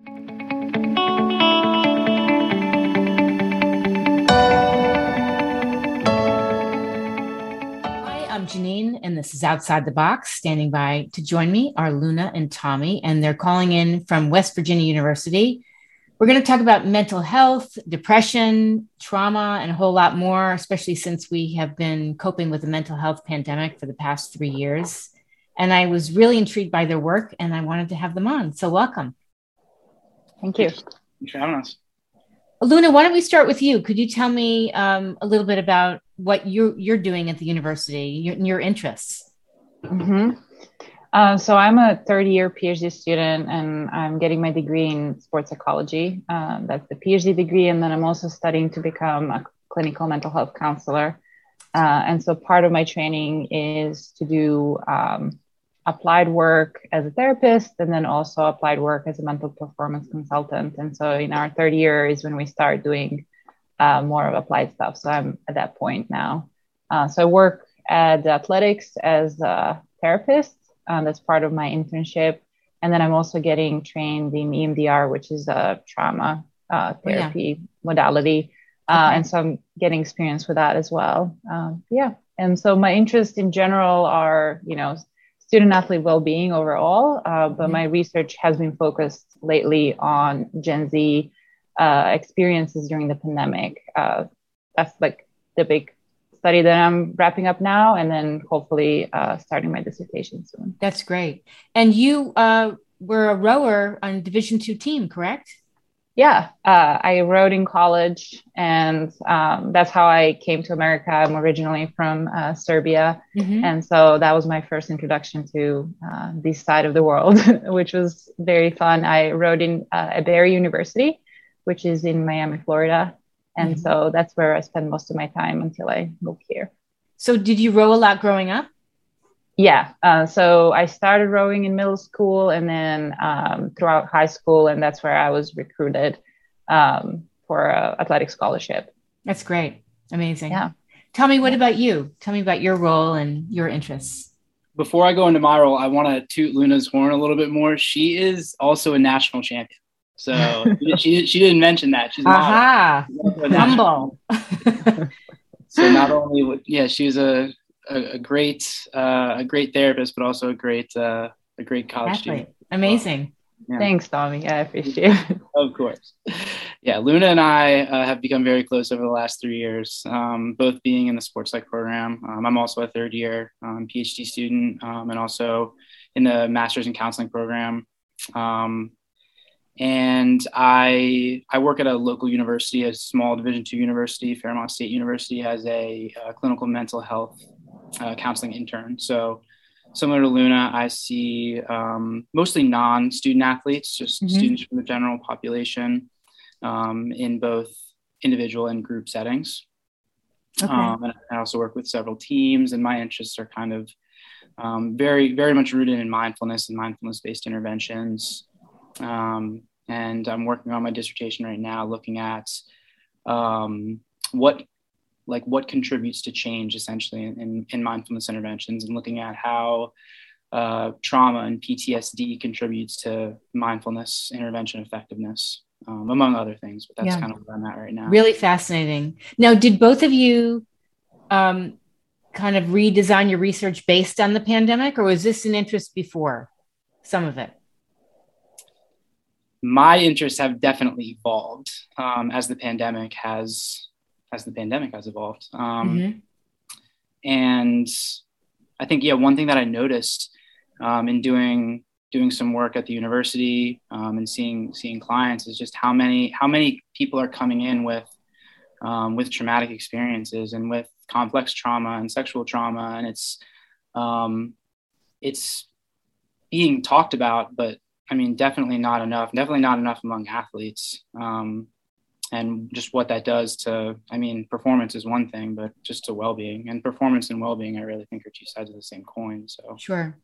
I'm Janine, and this is Outside the Box. Standing by to join me are Luna and Tommy, and they're calling in from West Virginia University. We're going to talk about mental health, depression, trauma, and a whole lot more, especially since we have been coping with the mental health pandemic for the past three years. And I was really intrigued by their work, and I wanted to have them on. So, welcome. Thank you. Thanks for having us. Luna, why don't we start with you? Could you tell me um, a little bit about what you're you're doing at the university, your, your interests? Mm-hmm. Uh, so I'm a third year PhD student, and I'm getting my degree in sports psychology. Um, that's the PhD degree, and then I'm also studying to become a clinical mental health counselor. Uh, and so part of my training is to do um, applied work as a therapist and then also applied work as a mental performance consultant. And so in our third year is when we start doing uh, more of applied stuff. So I'm at that point now. Uh, so I work at athletics as a therapist. Um, that's part of my internship. And then I'm also getting trained in EMDR, which is a trauma uh, therapy yeah. modality. Uh, okay. And so I'm getting experience with that as well. Um, yeah. And so my interests in general are, you know, student athlete well-being overall, uh, but mm-hmm. my research has been focused lately on Gen Z uh, experiences during the pandemic. Uh, that's like the big study that I'm wrapping up now, and then hopefully uh, starting my dissertation soon. That's great. And you uh, were a rower on Division two team, correct? Yeah, uh, I rowed in college, and um, that's how I came to America. I'm originally from uh, Serbia, mm-hmm. and so that was my first introduction to uh, this side of the world, which was very fun. I rowed in uh, Barry University, which is in Miami, Florida, and mm-hmm. so that's where I spent most of my time until I moved here. So, did you row a lot growing up? Yeah uh, so i started rowing in middle school and then um, throughout high school and that's where i was recruited um, for a athletic scholarship. That's great. Amazing. Yeah. Tell me what about you? Tell me about your role and your interests. Before i go into my role i want to toot luna's horn a little bit more. She is also a national champion. So she, she didn't mention that. She's Aha. humble. so not only yeah she's a a, a great uh, a great therapist, but also a great uh, a great college Athlete. student. Amazing. Yeah. Thanks, Tommy. I appreciate it. of course. Yeah, Luna and I uh, have become very close over the last three years, um, both being in the sports psych program. Um, I'm also a third year um, PhD student um, and also in the master's in counseling program. Um, and I I work at a local university, a small Division two university. Fairmont State University has a, a uh, clinical mental health uh, counseling intern. So similar to Luna, I see um, mostly non-student athletes, just mm-hmm. students from the general population um, in both individual and group settings. Okay. Um, and I also work with several teams, and my interests are kind of um, very, very much rooted in mindfulness and mindfulness-based interventions. Um, and I'm working on my dissertation right now, looking at um, what like what contributes to change essentially in, in mindfulness interventions and looking at how uh, trauma and PTSD contributes to mindfulness intervention effectiveness, um, among other things. But that's yeah. kind of where I'm at right now. Really fascinating. Now, did both of you um, kind of redesign your research based on the pandemic, or was this an interest before some of it? My interests have definitely evolved um, as the pandemic has as the pandemic has evolved. Um, mm-hmm. And I think, yeah, one thing that I noticed um, in doing doing some work at the university um, and seeing seeing clients is just how many how many people are coming in with um, with traumatic experiences and with complex trauma and sexual trauma, and it's um, it's being talked about, but I mean, definitely not enough. Definitely not enough among athletes. Um, and just what that does to i mean performance is one thing but just to well-being. And performance and well-being i really think are two sides of the same coin so. Sure.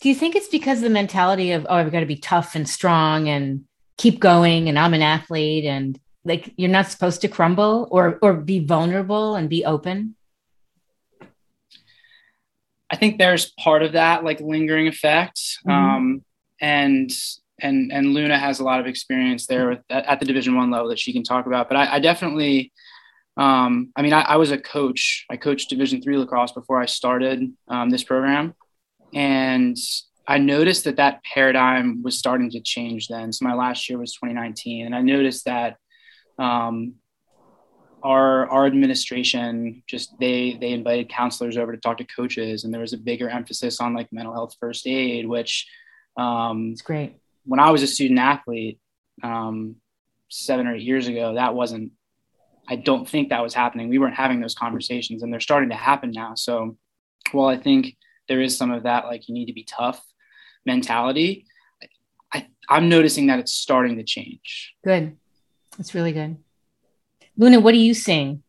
Do you think it's because of the mentality of oh i've got to be tough and strong and keep going and i'm an athlete and like you're not supposed to crumble or or be vulnerable and be open? I think there's part of that like lingering effect mm-hmm. um and and and Luna has a lot of experience there with, at, the Division One level that she can talk about. But I, I definitely, um, I mean, I, I, was a coach. I coached Division Three lacrosse before I started um, this program, and I noticed that that paradigm was starting to change then. So my last year was 2019, and I noticed that um, our our administration just they they invited counselors over to talk to coaches, and there was a bigger emphasis on like mental health first aid, which um, it's great. When I was a student athlete um, seven or eight years ago, that wasn't. I don't think that was happening. We weren't having those conversations, and they're starting to happen now. So, while I think there is some of that, like you need to be tough mentality, I, I'm noticing that it's starting to change. Good. That's really good. Luna, what are you seeing?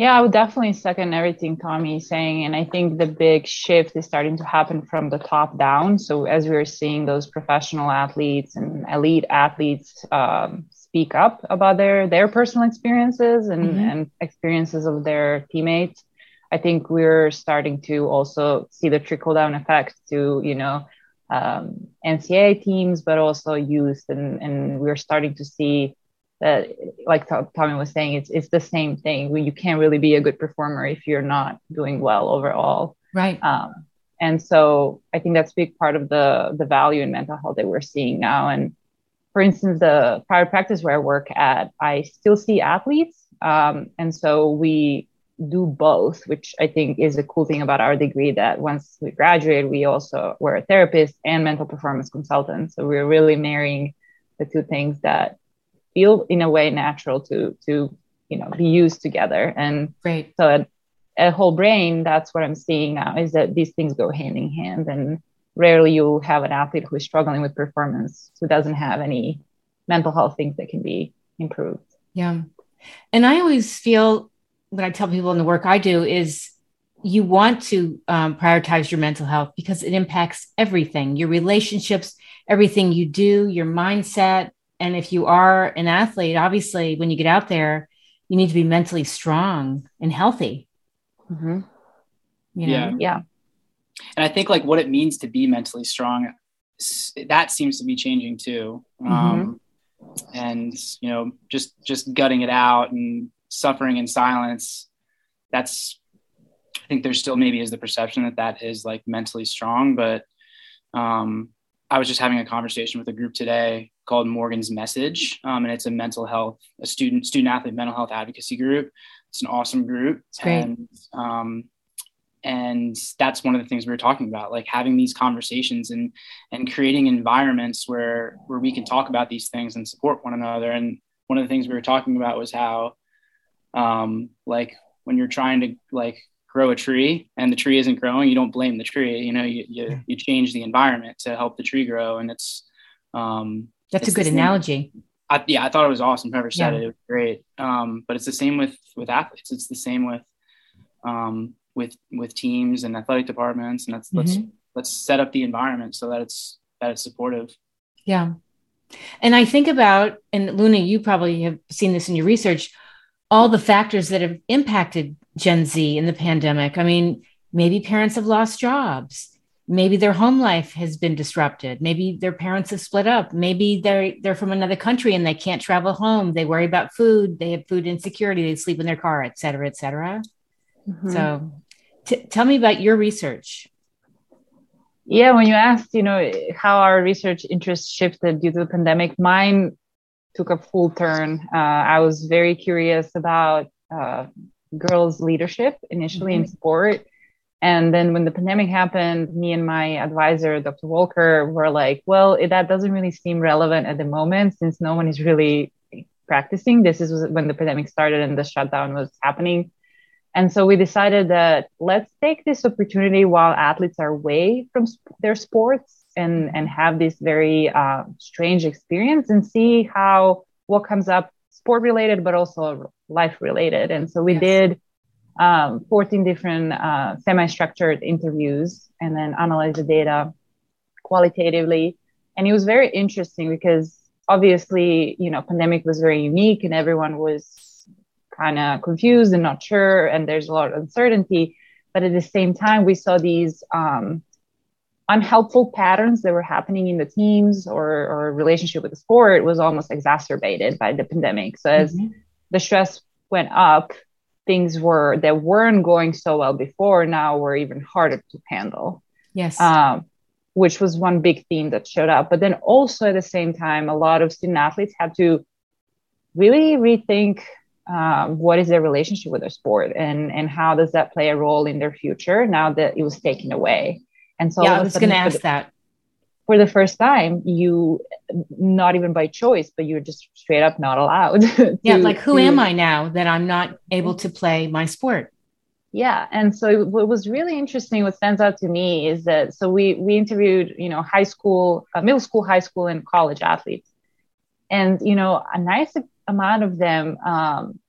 Yeah, I would definitely second everything Tommy is saying. And I think the big shift is starting to happen from the top down. So, as we are seeing those professional athletes and elite athletes um, speak up about their, their personal experiences and, mm-hmm. and experiences of their teammates, I think we're starting to also see the trickle down effect to, you know, um, NCAA teams, but also youth. And, and we're starting to see that like Tommy was saying, it's it's the same thing. You can't really be a good performer if you're not doing well overall. Right. Um, and so I think that's a big part of the the value in mental health that we're seeing now. And for instance, the private practice where I work at, I still see athletes. Um, and so we do both, which I think is a cool thing about our degree that once we graduate, we also were a therapist and mental performance consultant. So we're really marrying the two things that feel in a way natural to to you know be used together. And right. so at, at whole brain that's what i'm seeing now is that these things go hand in hand. And rarely you'll have an athlete who is struggling with performance who doesn't have any mental health things that can be improved. Yeah. And i always feel what i tell people in the work i do is you want to um, prioritize your mental health because it impacts everything your relationships everything you do your mindset and if you are an athlete obviously when you get out there you need to be mentally strong and healthy mm-hmm. you know? yeah yeah and i think like what it means to be mentally strong that seems to be changing too mm-hmm. um, and you know just just gutting it out and suffering in silence that's i think there still maybe is the perception that that is like mentally strong but um, i was just having a conversation with a group today called Morgan's Message, um, and it's a mental health, a student student athlete mental health advocacy group. It's an awesome group, and um, and that's one of the things we were talking about, like having these conversations and and creating environments where where we can talk about these things and support one another. And one of the things we were talking about was how, um, like when you're trying to like grow a tree and the tree isn't growing, you don't blame the tree. You know, you you, you change the environment to help the tree grow, and it's um, that's a good analogy. I, yeah, I thought it was awesome. Whoever said yeah. it, it was great. Um, but it's the same with with athletes. It's the same with um, with with teams and athletic departments. And let's mm-hmm. let's let's set up the environment so that it's that it's supportive. Yeah, and I think about and Luna, you probably have seen this in your research. All the factors that have impacted Gen Z in the pandemic. I mean, maybe parents have lost jobs. Maybe their home life has been disrupted. Maybe their parents have split up. Maybe they're they're from another country and they can't travel home. They worry about food. They have food insecurity. They sleep in their car et cetera et cetera. Mm-hmm. so t- tell me about your research. Yeah when you asked you know how our research interests shifted due to the pandemic mine took a full turn. Uh, i was very curious about uh, girls leadership initially mm-hmm. in sport and then when the pandemic happened, me and my advisor, Dr. Walker, were like, well, that doesn't really seem relevant at the moment since no one is really practicing. This is when the pandemic started and the shutdown was happening. And so we decided that let's take this opportunity while athletes are away from their sports and, and have this very uh, strange experience and see how what comes up sport related, but also life related. And so we yes. did um, 14 different uh, semi-structured interviews and then analyze the data qualitatively. And it was very interesting because obviously, you know, pandemic was very unique and everyone was kind of confused and not sure, and there's a lot of uncertainty. But at the same time, we saw these um, unhelpful patterns that were happening in the teams or, or relationship with the sport was almost exacerbated by the pandemic. So as mm-hmm. the stress went up, things were that weren't going so well before now were even harder to handle. Yes. Um, which was one big theme that showed up. But then also at the same time, a lot of student athletes had to really rethink um, what is their relationship with their sport and and how does that play a role in their future now that it was taken away and so yeah, I was going to ask the, that. For the first time, you not even by choice, but you're just straight up not allowed. to, yeah, like who to, am I now that I'm not able to play my sport? Yeah, and so what was really interesting, what stands out to me is that so we we interviewed you know high school, uh, middle school, high school, and college athletes, and you know a nice amount of them um,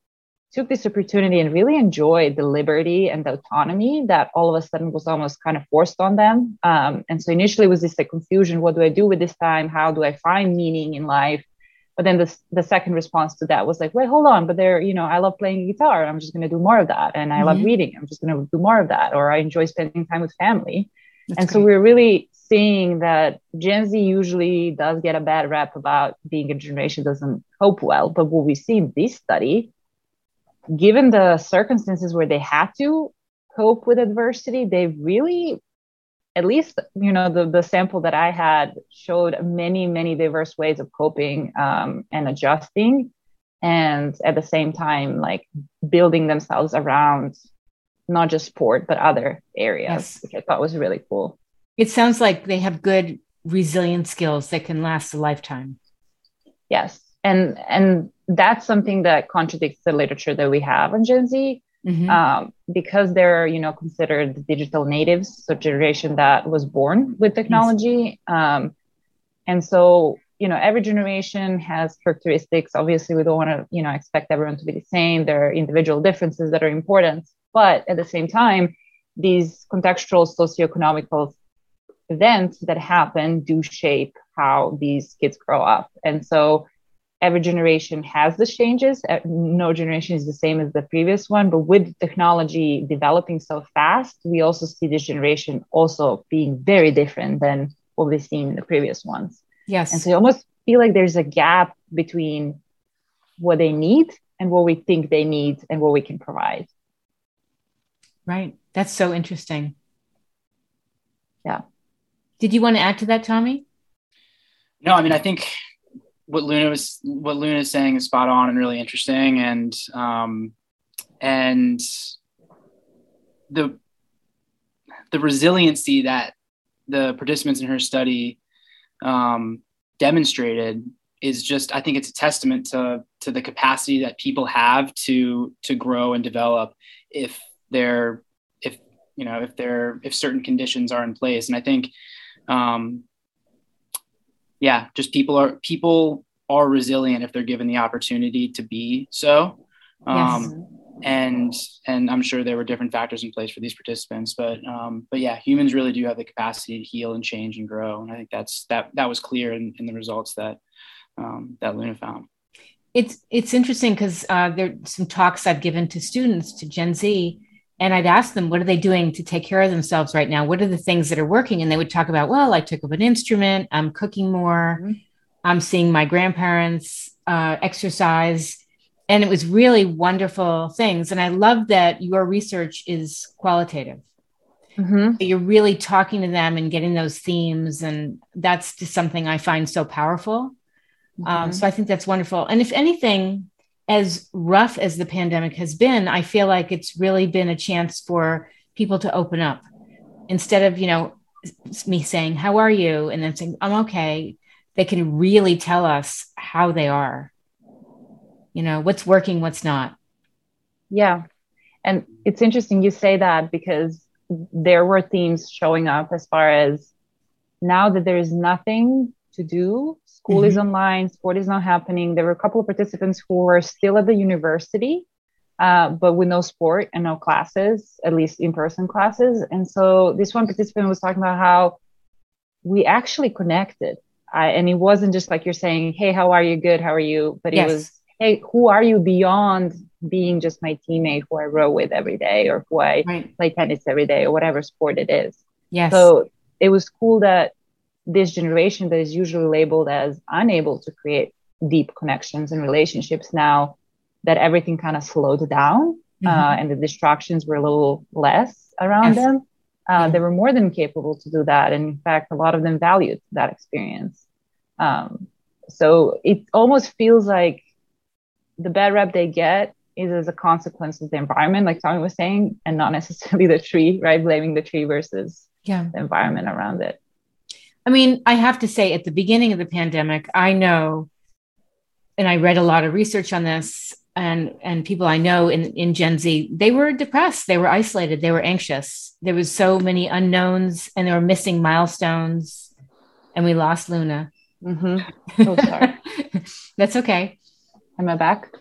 took this opportunity and really enjoyed the liberty and the autonomy that all of a sudden was almost kind of forced on them. Um, and so initially was this like confusion: what do I do with this time? How do I find meaning in life? But then the the second response to that was like, wait, hold on, but there, you know, I love playing guitar. I'm just going to do more of that, and I mm-hmm. love reading. I'm just going to do more of that, or I enjoy spending time with family. That's and great. so we're really seeing that Gen Z usually does get a bad rap about being a generation doesn't cope well. But what we see in this study given the circumstances where they had to cope with adversity, they really, at least, you know, the, the sample that I had showed many, many diverse ways of coping um, and adjusting. And at the same time, like building themselves around not just sport, but other areas, yes. which I thought was really cool. It sounds like they have good resilient skills that can last a lifetime. Yes. And and that's something that contradicts the literature that we have on Gen Z. Mm-hmm. Um, because they're you know considered digital natives, so generation that was born with technology, yes. um, and so you know every generation has characteristics. Obviously, we don't want to you know expect everyone to be the same. There are individual differences that are important, but at the same time, these contextual socioeconomical events that happen do shape how these kids grow up, and so every generation has the changes. Uh, no generation is the same as the previous one, but with technology developing so fast, we also see this generation also being very different than what we've seen in the previous ones. Yes. And so you almost feel like there's a gap between what they need and what we think they need and what we can provide. Right. That's so interesting. Yeah. Did you want to add to that, Tommy? No, I mean, I think what Luna was what Luna is saying is spot on and really interesting, and um, and the the resiliency that the participants in her study um, demonstrated is just I think it's a testament to to the capacity that people have to to grow and develop if they're if you know if they're if certain conditions are in place. And I think um, yeah, just people are people are resilient if they're given the opportunity to be so. Um, yes. And and I'm sure there were different factors in place for these participants, but um, but yeah, humans really do have the capacity to heal and change and grow, and I think that's that that was clear in, in the results that um, that Luna found. It's it's interesting because uh, there are some talks I've given to students to Gen Z, and I'd ask them, what are they doing to take care of themselves right now? What are the things that are working? And they would talk about, well, I took up an instrument, I'm cooking more, mm-hmm. I'm seeing my grandparents uh, exercise. And it was really wonderful things. And I love that your research is qualitative. Mm-hmm. You're really talking to them and getting those themes. And that's just something I find so powerful. Um, mm-hmm. Um, so I think that's wonderful. And if anything, as rough as the pandemic has been, I feel like it's really been a chance for people to open up instead of, you know, me saying, How are you? And then saying, I'm okay. They can really tell us how they are, you know, what's working, what's not. Yeah. And it's interesting you say that because there were themes showing up as far as now that there is nothing to do School mm-hmm. is online, sport is not happening. There were a couple of participants who were still at the university, uh, but with no sport and no classes, at least in person classes. And so this one participant was talking about how we actually connected. I, and it wasn't just like you're saying, Hey, how are you? Good. How are you? But yes. it was, Hey, who are you beyond being just my teammate who I row with every day or who I right. play tennis every day or whatever sport it is? Yes. So it was cool that this generation that is usually labeled as unable to create deep connections and relationships now that everything kind of slowed down uh, mm-hmm. uh, and the distractions were a little less around yes. them uh, they were more than capable to do that and in fact a lot of them valued that experience um, so it almost feels like the bad rep they get is as a consequence of the environment like tommy was saying and not necessarily the tree right blaming the tree versus yeah. the environment around it I mean, I have to say, at the beginning of the pandemic, I know, and I read a lot of research on this, and and people I know in in Gen Z, they were depressed, they were isolated, they were anxious. There was so many unknowns, and they were missing milestones, and we lost Luna. Mm-hmm. Oh, sorry. That's okay. Am I back?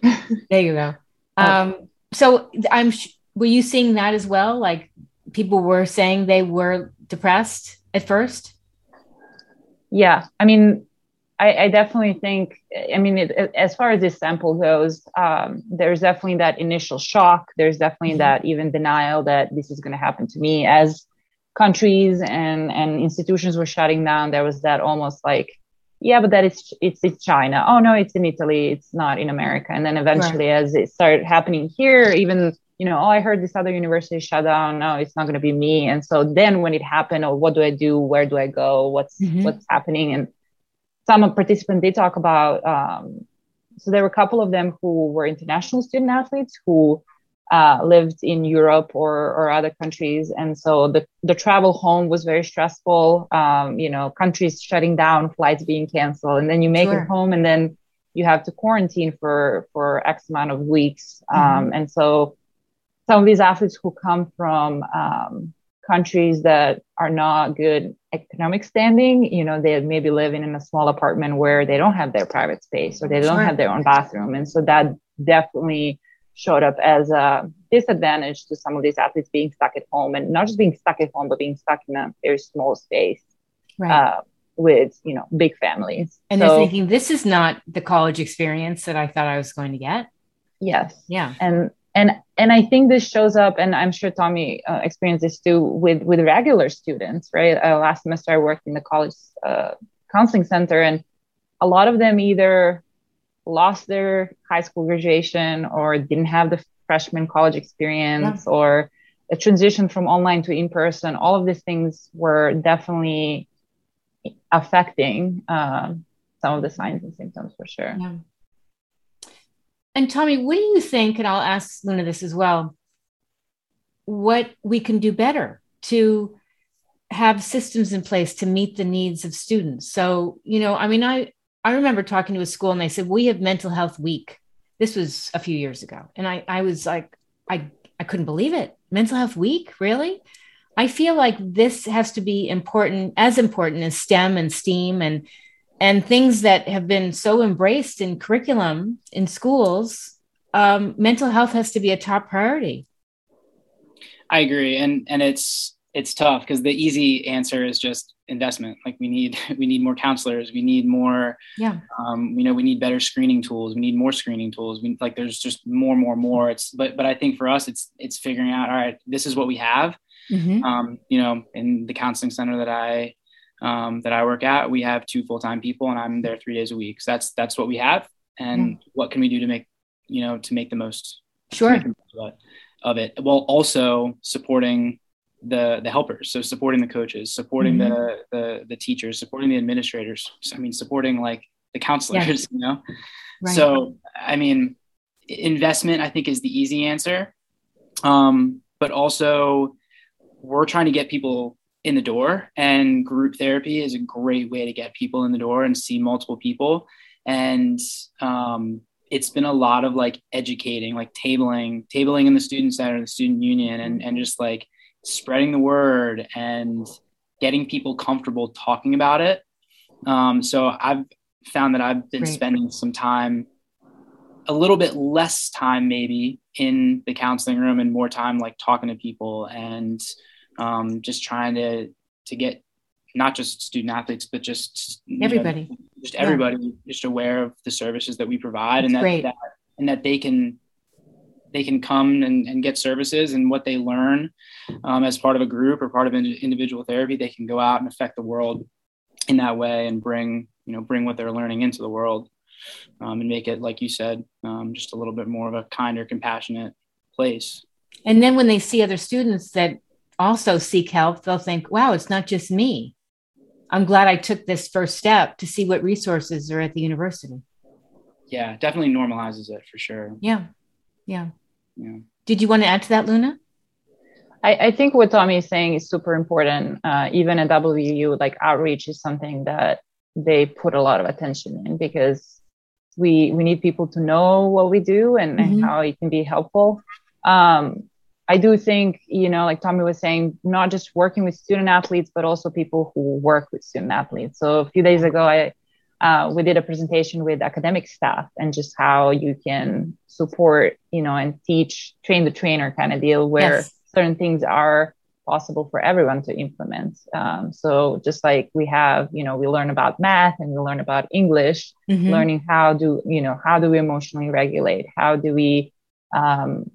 there you go. Oh. Um, so I'm. Were you seeing that as well? Like people were saying they were depressed at first yeah i mean I, I definitely think i mean it, it, as far as this sample goes um, there's definitely that initial shock. There's definitely mm-hmm. that even denial that this is going to happen to me. As countries and and institutions were shutting down there was that almost like yeah but that it's it's in china. Oh no it's in italy. It's not in america. And then eventually right. as it started happening here even you know, oh, I heard this other university shut down. No, it's not going to be me. And so then when it happened, oh, what do I do? Where do I go? What's mm-hmm. what's happening? And some participants did talk about. Um, so there were a couple of them who were international student athletes who uh, lived in Europe or or other countries, and so the the travel home was very stressful. Um, you know, countries shutting down, flights being canceled, and then you make sure. it home, and then you have to quarantine for for X amount of weeks. Mm-hmm. Um, and so some of these athletes who come from um, countries that are not good economic standing, you know, they maybe living in a small apartment where they don't have their private space or they don't sure. have their own bathroom. And so that definitely showed up as a disadvantage to some of these athletes being stuck at home and not just being stuck at home, but being stuck in a very small space. Right. Uh, with you know big families and so, they're thinking this is not the college experience that i thought i was going to get yes yeah and and and i think this shows up and i'm sure tommy uh, experienced this too with with regular students right uh, last semester i worked in the college uh, counseling center and a lot of them either lost their high school graduation or didn't have the freshman college experience yeah. or a transition from online to in person all of these things were definitely affecting uh, some of the signs and symptoms for sure yeah. And Tommy, what do you think? And I'll ask Luna this as well. What we can do better to have systems in place to meet the needs of students. So, you know, I mean, I I remember talking to a school and they said we have mental health week. This was a few years ago, and I I was like, I I couldn't believe it. Mental health week, really? I feel like this has to be important, as important as STEM and STEAM and and things that have been so embraced in curriculum in schools um, mental health has to be a top priority. I agree. And and it's it's tough because the easy answer is just investment. Like we need we need more counselors. We need more yeah. um, you know we need better screening tools. We need more screening tools. We like there's just more more more. It's but but i think for us it's it's figuring out all right this is what we have. Mm-hmm. um, you know in the counseling center that i um, that I work at, we have two full time people, and I'm there three days a week. So that's that's what we have. And mm. what can we do to make you know to make the most sure of it, while also supporting the the helpers. So supporting the coaches, supporting mm-hmm. the, the the teachers, supporting the administrators. I mean, supporting like the counselors. Yeah. You know. Right. So I mean, investment I think is the easy answer, um, but also we're trying to get people in the door and group therapy is a great way to get people in the door and see multiple people. And um, it's been a lot of like educating like tabling tabling in the student center the student union and, and just like spreading the word and getting people comfortable talking about it. Um, so i've found that i've been spending some time a little bit less time maybe in the counseling room and more time like talking to people and um, just trying to to get not just student athletes but just everybody know, just everybody yeah. just aware of the services that we provide That's and that, that, and that they can they can come and, and get services and what they learn um, as part of a group or part of an individual therapy, they can go out and affect the world in that way and bring, you know, bring what they're learning into the world um, and make it, like you said, um, just a little bit more of a kinder, compassionate place. And then when they see other students that also seek help, they'll think, wow, it's not just me. I'm glad I took this first step to see what resources are at the university. Yeah, definitely normalizes it for sure. Yeah. Yeah. Yeah. Did you want to add to that, Luna? I, I think what Tommy is saying is super important. Uh, even at WVU, like outreach is something that they put a lot of attention in because we we need people to know what we do and, mm-hmm. and how it can be helpful. Um, I do think, you know, like Tommy was saying, not just working with student athletes, but also people who work with student athletes. So a few days ago, I uh, we did a presentation with academic staff and just how you can support, you know, and teach, train the trainer kind of deal where yes. certain things are possible for everyone to implement. Um, so just like we have, you know, we learn about math and we learn about English, mm-hmm. learning how do, you know, how do we emotionally regulate? How do we um,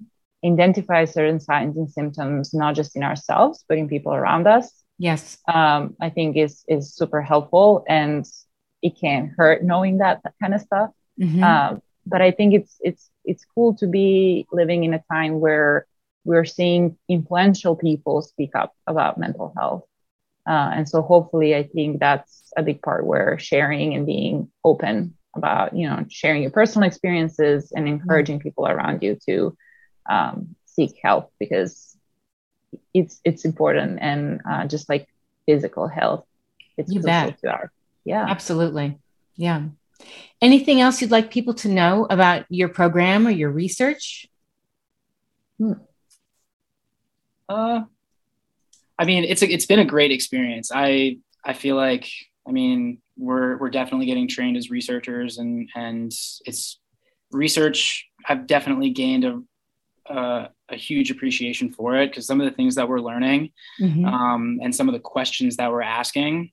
identify certain signs and symptoms, not just in ourselves, but in people around us? Yes. Um, I think is, is super helpful. And it can hurt knowing that, that kind of stuff. Mm-hmm. Um, but I think it's it's it's cool to be living in a time where we're seeing influential people speak up about mental health. Uh, and so hopefully I think that's a big part where sharing and being open about, you know, sharing your personal experiences and mm-hmm. encouraging people around you to um, seek help because it's it's important and uh, just like physical health, it's you bet. to our yeah. Absolutely. Yeah. Anything else you'd like people to know about your program or your research? Hmm. uh i mean it's a, it's been a great experience. I i feel like i mean we're we're definitely getting trained as researchers and and it's research i've definitely gained a a, a huge appreciation for it because some of the things that we're learning mm-hmm. um, and some of the questions that we're asking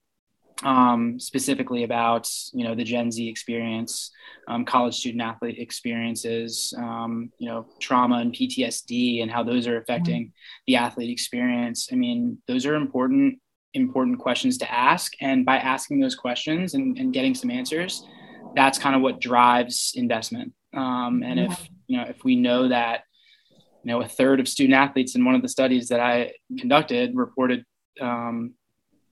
um, specifically about you know the Gen Z experience, um, college student athlete experiences, um, you know trauma and PTSD and how those are affecting mm-hmm. the athlete experience. I mean, those are important important questions to ask, and by asking those questions and, and getting some answers, that's kind of what drives investment. Um, and if you know if we know that you know a third of student athletes in one of the studies that I conducted reported um,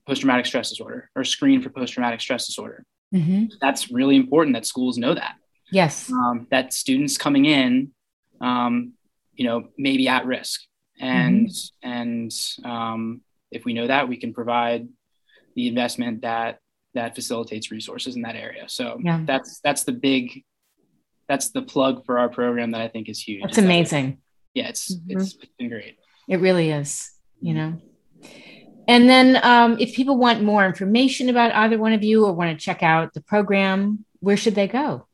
post traumatic stress disorder or screen for post traumatic stress disorder. Mm-hmm. That's really important that schools know that. Yes. Um, that students coming in, um, you know, may be at risk. And, mm-hmm. and um, if we know that, we can provide the investment that that facilitates resources in that area. So yeah. that's that's the big that's the plug for our program that I think is huge. That's amazing. That, yeah, it's, mm-hmm. it's been great. It really is. You know. And then, um, if people want more information about either one of you or want to check out the program, where should they go?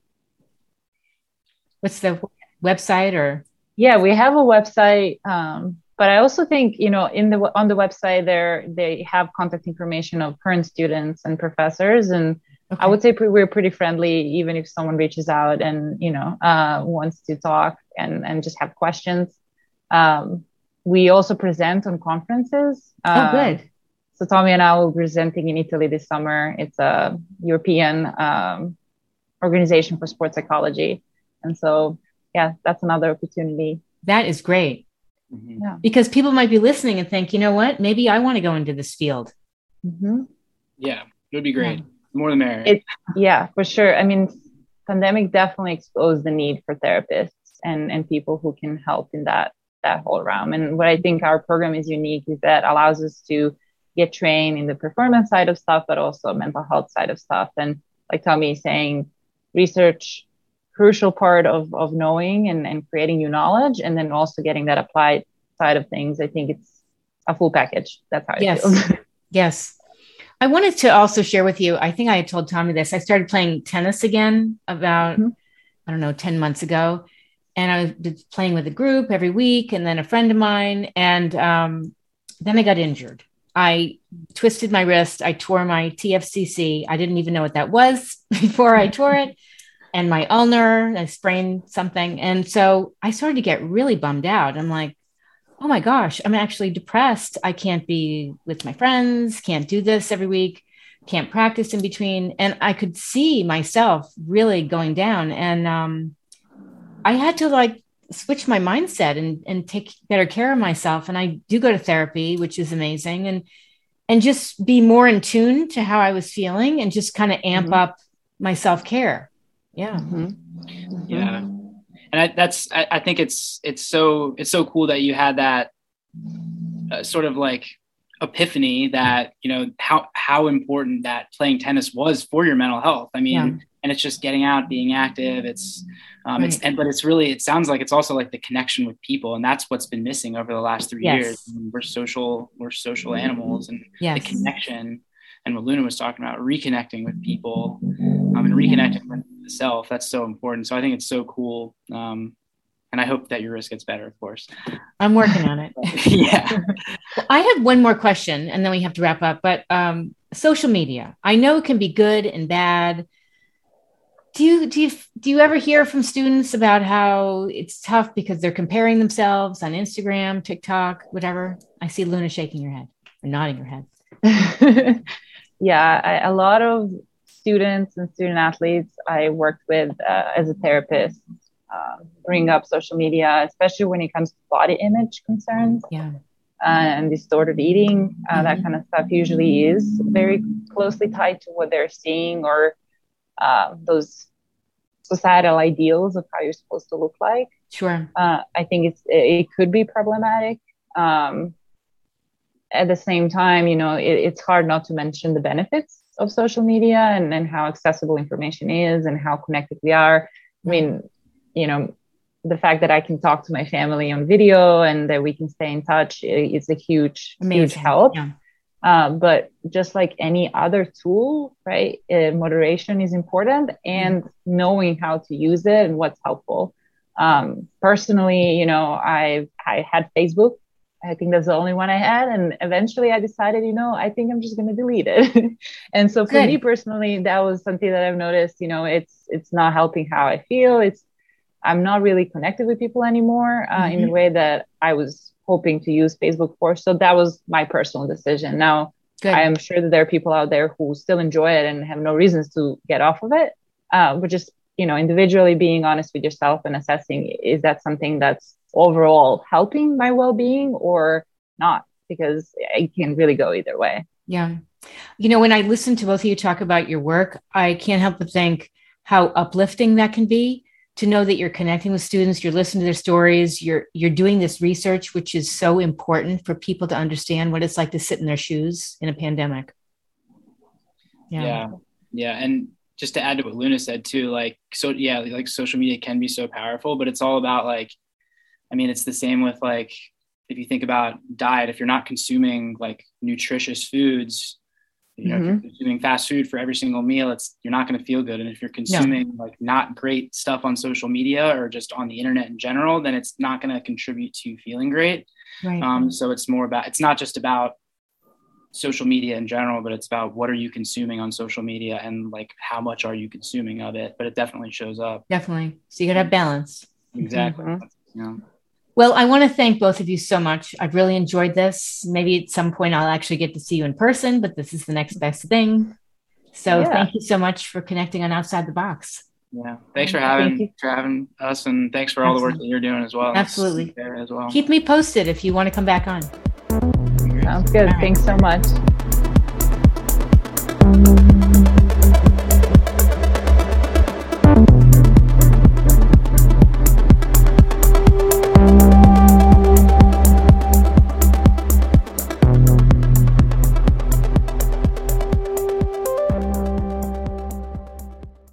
What's the website or? Yeah, we have a website, um, but I also think you know in the on the website there they have contact information of current students and professors, and okay. I would say we're pretty friendly. Even if someone reaches out and you know uh, wants to talk and and just have questions. Um, we also present on conferences. Oh, um, good. So Tommy and I will be presenting in Italy this summer. It's a European um, organization for sports psychology, and so yeah, that's another opportunity. That is great. Mm-hmm. Yeah. Because people might be listening and think, you know what, maybe I want to go into this field. Mm-hmm. Yeah, it would be great. Yeah. More than there. It, yeah, for sure. I mean, pandemic definitely exposed the need for therapists and and people who can help in that that whole realm. And what I think our program is unique is that allows us to get trained in the performance side of stuff, but also mental health side of stuff. And like Tommy is saying, research crucial part of, of knowing and, and creating new knowledge and then also getting that applied side of things. I think it's a full package. That's how yes. I feel. yes. I wanted to also share with you, I think I had told Tommy this. I started playing tennis again about, mm-hmm. I don't know, 10 months ago and I was playing with a group every week, and then a friend of mine, and um, then I got injured. I twisted my wrist. I tore my TFCC. I didn't even know what that was before I tore it. and my ulnar, I sprained something. And so I started to get really bummed out. I'm like, oh my gosh, I'm actually depressed. I can't be with my friends, can't do this every week, can't practice in between. And I could see myself really going down. And um, I had to like switch my mindset and, and take better care of myself. And I do go to therapy, which is amazing. And and just be more in tune to how I was feeling and just kind of amp mm-hmm. up my self care. Yeah. Mm-hmm. Yeah. And I, that's, I, I, think it's, it's so, it's so cool that you had that uh, sort of like epiphany that, you know, how, how important that playing tennis was for your mental health. I mean, yeah. and it's just getting out, being active. It's, um, right. it's, and, but it's really, it sounds like it's also like the connection with people. And that's what's been missing over the last three yes. years. I mean, we're social, we're social animals and yes. the connection and what Luna was talking about, reconnecting with people um, and reconnecting with the self. That's so important. So I think it's so cool. Um, and I hope that your risk gets better, of course. I'm working on it. yeah. well, I have one more question and then we have to wrap up. But um, social media, I know it can be good and bad. Do you do you do you ever hear from students about how it's tough because they're comparing themselves on Instagram, TikTok, whatever? I see Luna shaking your head or nodding your head. yeah, I, a lot of students and student athletes I worked with uh, as a therapist uh, bring up social media, especially when it comes to body image concerns. Yeah. Uh, and distorted eating, uh, mm-hmm. that kind of stuff usually is very closely tied to what they're seeing or uh, those societal ideals of how you're supposed to look like. Sure. Uh, I think it's it could be problematic. Um, at the same time, you know, it, it's hard not to mention the benefits of social media and, and how accessible information is and how connected we are. I mean, you know, the fact that I can talk to my family on video and that we can stay in touch is a huge, Amazing. huge help. Yeah. Uh, but just like any other tool, right? Uh, moderation is important and mm-hmm. knowing how to use it and what's helpful. Um, personally, you know, I've I had Facebook I think that's the only one I had. And eventually I decided, you know, I think I'm just going to delete it. and so for Good. me personally, that was something that I've noticed, you know, it's, it's not helping how I feel. It's, I'm not really connected with people anymore uh, mm-hmm. in the mm-hmm. way that I was hoping to use Facebook for. So that was my personal decision. Now, Good. I am sure that there are people out there who still enjoy it and have no reasons to get off of it. Uh, but just, you know, individually being honest with yourself and assessing, is that something that's overall helping my well-being or not because it can really go either way. Yeah. You know when i listen to both of you talk about your work i can't help but think how uplifting that can be to know that you're connecting with students you're listening to their stories you're you're doing this research which is so important for people to understand what it's like to sit in their shoes in a pandemic. Yeah. Yeah, yeah. and just to add to what luna said too like so yeah like social media can be so powerful but it's all about like I mean, it's the same with like, if you think about diet, if you're not consuming like nutritious foods, you know, mm-hmm. if you're mm-hmm. consuming fast food for every single meal, it's you're not going to feel good. And if you're consuming no. like not great stuff on social media or just on the internet in general, then it's not going to contribute to feeling great. Right. Um, so it's more about it's not just about social media in general, but it's about what are you consuming on social media and like how much are you consuming of it. But it definitely shows up. Definitely. So you got to have balance. Exactly. Mm-hmm. Yeah. Well, I want to thank both of you so much. I've really enjoyed this. Maybe at some point I'll actually get to see you in person, but this is the next best thing. So yeah. thank you so much for connecting on Outside the Box. Yeah. Thanks for having for having us and thanks for all the work that you're doing as well. Absolutely. As well. Keep me posted if you want to come back on. Sounds good. Thanks so much.